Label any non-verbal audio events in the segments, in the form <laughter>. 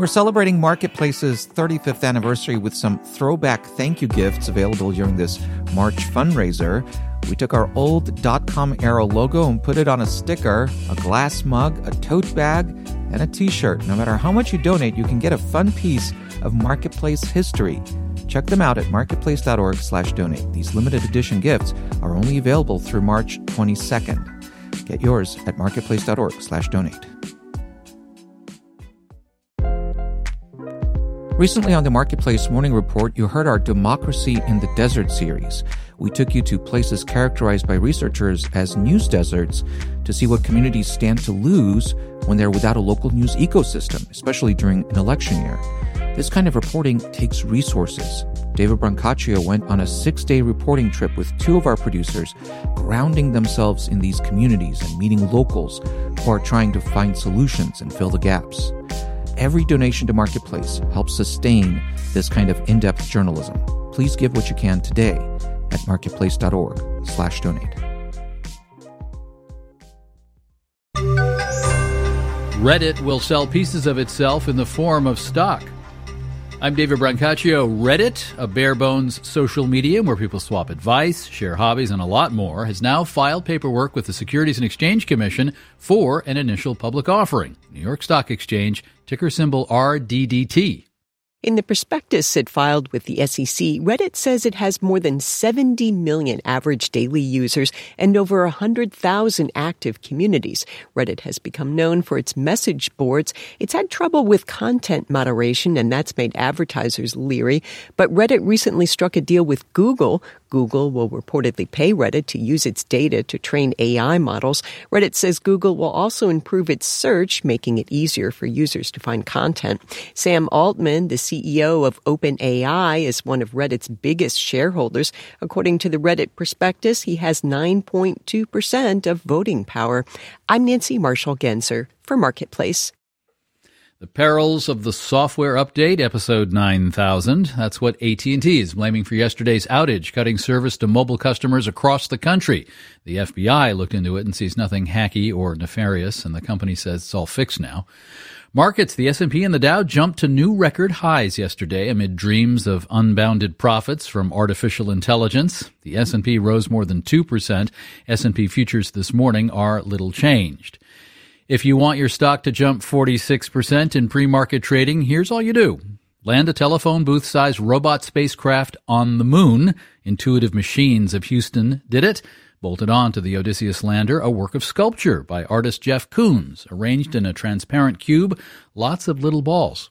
We're celebrating Marketplace's 35th anniversary with some throwback thank you gifts available during this March fundraiser. We took our old .com era logo and put it on a sticker, a glass mug, a tote bag, and a t-shirt. No matter how much you donate, you can get a fun piece of Marketplace history. Check them out at marketplace.org slash donate. These limited edition gifts are only available through March 22nd. Get yours at marketplace.org slash donate. Recently on the Marketplace Morning Report, you heard our Democracy in the Desert series. We took you to places characterized by researchers as news deserts to see what communities stand to lose when they're without a local news ecosystem, especially during an election year. This kind of reporting takes resources. David Brancaccio went on a six day reporting trip with two of our producers, grounding themselves in these communities and meeting locals who are trying to find solutions and fill the gaps. Every donation to Marketplace helps sustain this kind of in-depth journalism. Please give what you can today at marketplace.org slash donate. Reddit will sell pieces of itself in the form of stock. I'm David Brancaccio. Reddit, a bare bones social medium where people swap advice, share hobbies, and a lot more, has now filed paperwork with the Securities and Exchange Commission for an initial public offering. New York Stock Exchange, ticker symbol RDDT. In the prospectus it filed with the SEC, Reddit says it has more than 70 million average daily users and over 100,000 active communities. Reddit has become known for its message boards. It's had trouble with content moderation, and that's made advertisers leery. But Reddit recently struck a deal with Google. Google will reportedly pay Reddit to use its data to train AI models. Reddit says Google will also improve its search, making it easier for users to find content. Sam Altman, the CEO of OpenAI, is one of Reddit's biggest shareholders. According to the Reddit prospectus, he has 9.2% of voting power. I'm Nancy Marshall Genzer for Marketplace. The perils of the software update, episode 9000. That's what AT&T is blaming for yesterday's outage, cutting service to mobile customers across the country. The FBI looked into it and sees nothing hacky or nefarious, and the company says it's all fixed now. Markets, the S&P and the Dow jumped to new record highs yesterday amid dreams of unbounded profits from artificial intelligence. The S&P rose more than 2%. S&P futures this morning are little changed. If you want your stock to jump 46% in pre-market trading, here's all you do. Land a telephone booth sized robot spacecraft on the moon. Intuitive Machines of Houston did it. Bolted on to the Odysseus lander, a work of sculpture by artist Jeff Koons, arranged in a transparent cube, lots of little balls.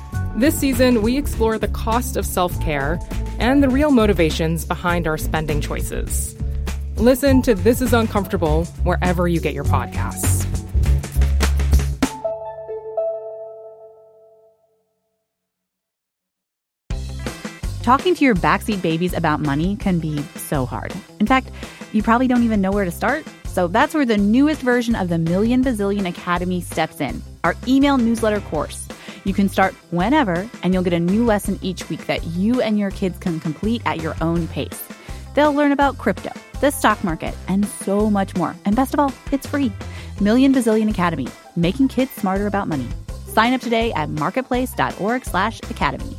this season, we explore the cost of self care and the real motivations behind our spending choices. Listen to This Is Uncomfortable wherever you get your podcasts. Talking to your backseat babies about money can be so hard. In fact, you probably don't even know where to start. So that's where the newest version of the Million Bazillion Academy steps in our email newsletter course. You can start whenever, and you'll get a new lesson each week that you and your kids can complete at your own pace. They'll learn about crypto, the stock market, and so much more. And best of all, it's free. Million Bazillion Academy, making kids smarter about money. Sign up today at marketplace.org/academy.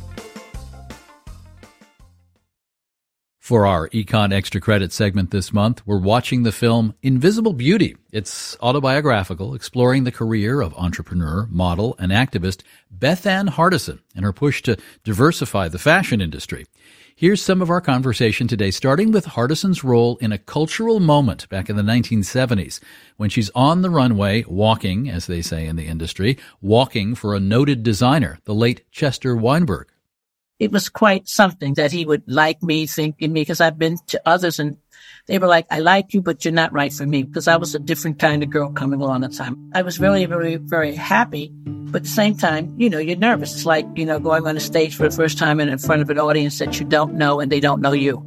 For our Econ Extra Credit segment this month, we're watching the film Invisible Beauty. It's autobiographical, exploring the career of entrepreneur, model, and activist Bethann Hardison and her push to diversify the fashion industry. Here's some of our conversation today, starting with Hardison's role in a cultural moment back in the 1970s when she's on the runway, walking, as they say in the industry, walking for a noted designer, the late Chester Weinberg it was quite something that he would like me, think in me, because I've been to others and they were like, I like you, but you're not right for me because I was a different kind of girl coming along at the time. I was very, very, very happy. But at the same time, you know, you're nervous. It's like, you know, going on a stage for the first time and in front of an audience that you don't know and they don't know you.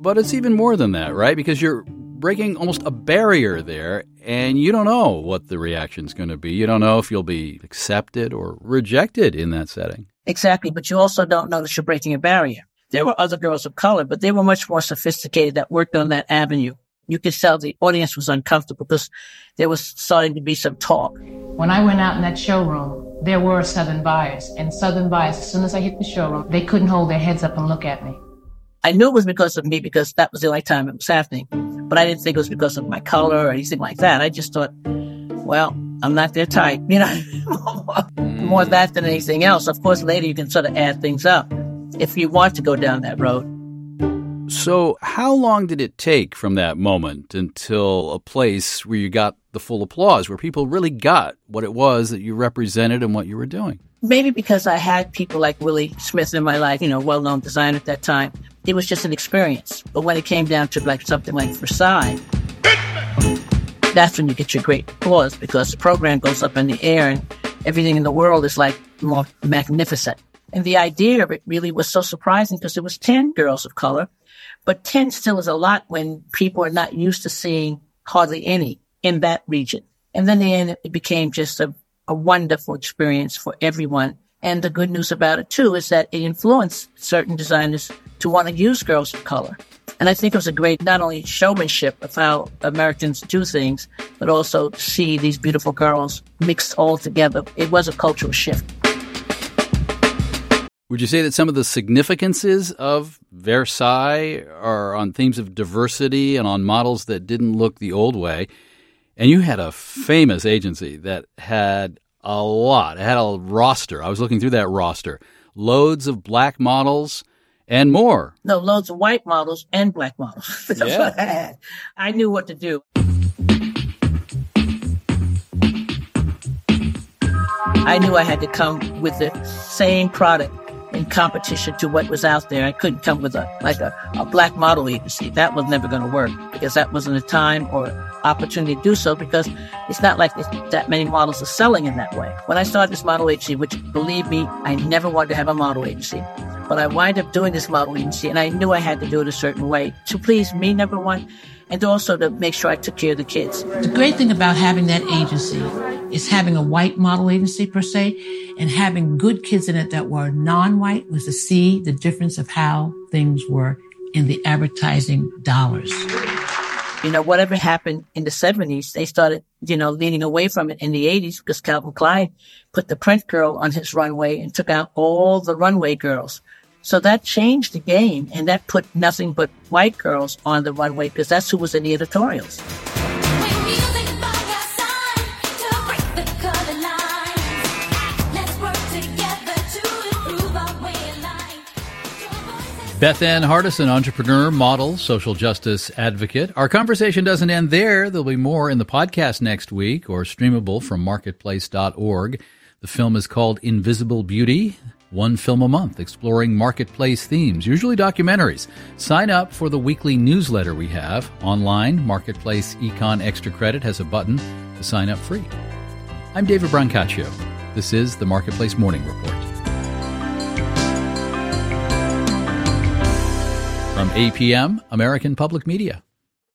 But it's even more than that, right? Because you're breaking almost a barrier there and you don't know what the reaction's going to be. You don't know if you'll be accepted or rejected in that setting. Exactly. But you also don't know that you're breaking a barrier. There were other girls of color, but they were much more sophisticated that worked on that avenue. You could tell the audience was uncomfortable because there was starting to be some talk. When I went out in that showroom, there were Southern buyers. And Southern buyers, as soon as I hit the showroom, they couldn't hold their heads up and look at me. I knew it was because of me because that was the only time it was happening. But I didn't think it was because of my color or anything like that. I just thought, well, I'm not their type, you know, <laughs> more mm. that than anything else. Of course, later you can sort of add things up if you want to go down that road. So, how long did it take from that moment until a place where you got the full applause, where people really got what it was that you represented and what you were doing? Maybe because I had people like Willi Smith in my life, you know, well known designer at that time. It was just an experience. But when it came down to like something like Versailles, that's when you get your great applause because the program goes up in the air and everything in the world is like more magnificent. And the idea of it really was so surprising because it was 10 girls of color, but 10 still is a lot when people are not used to seeing hardly any in that region. And then the end, it became just a, a wonderful experience for everyone. And the good news about it too is that it influenced certain designers to want to use girls of color. And I think it was a great, not only showmanship of how Americans do things, but also see these beautiful girls mixed all together. It was a cultural shift. Would you say that some of the significances of Versailles are on themes of diversity and on models that didn't look the old way? And you had a famous agency that had a lot. It had a roster. I was looking through that roster. Loads of black models and more. No, loads of white models and black models. <laughs> That's yeah. what I had. I knew what to do. I knew I had to come with the same product in competition to what was out there. I couldn't come with a like a, a black model agency. That was never going to work because that wasn't a time or opportunity to do so because it's not like that many models are selling in that way. When I started this model agency, which believe me, I never wanted to have a model agency. But I wind up doing this model agency and I knew I had to do it a certain way to please me, number one, and also to make sure I took care of the kids. The great thing about having that agency is having a white model agency per se and having good kids in it that were non-white was to see the difference of how things were in the advertising dollars. You know, whatever happened in the 70s, they started, you know, leaning away from it in the 80s because Calvin Klein put the print girl on his runway and took out all the runway girls. So that changed the game and that put nothing but white girls on the runway because that's who was in the editorials. Bethann Hardison, entrepreneur, model, social justice advocate. Our conversation doesn't end there. There'll be more in the podcast next week or streamable from marketplace.org. The film is called Invisible Beauty one film a month exploring marketplace themes, usually documentaries. Sign up for the weekly newsletter we have online. Marketplace Econ Extra Credit has a button to sign up free. I'm David Brancaccio. This is the Marketplace Morning Report. From APM, American Public Media.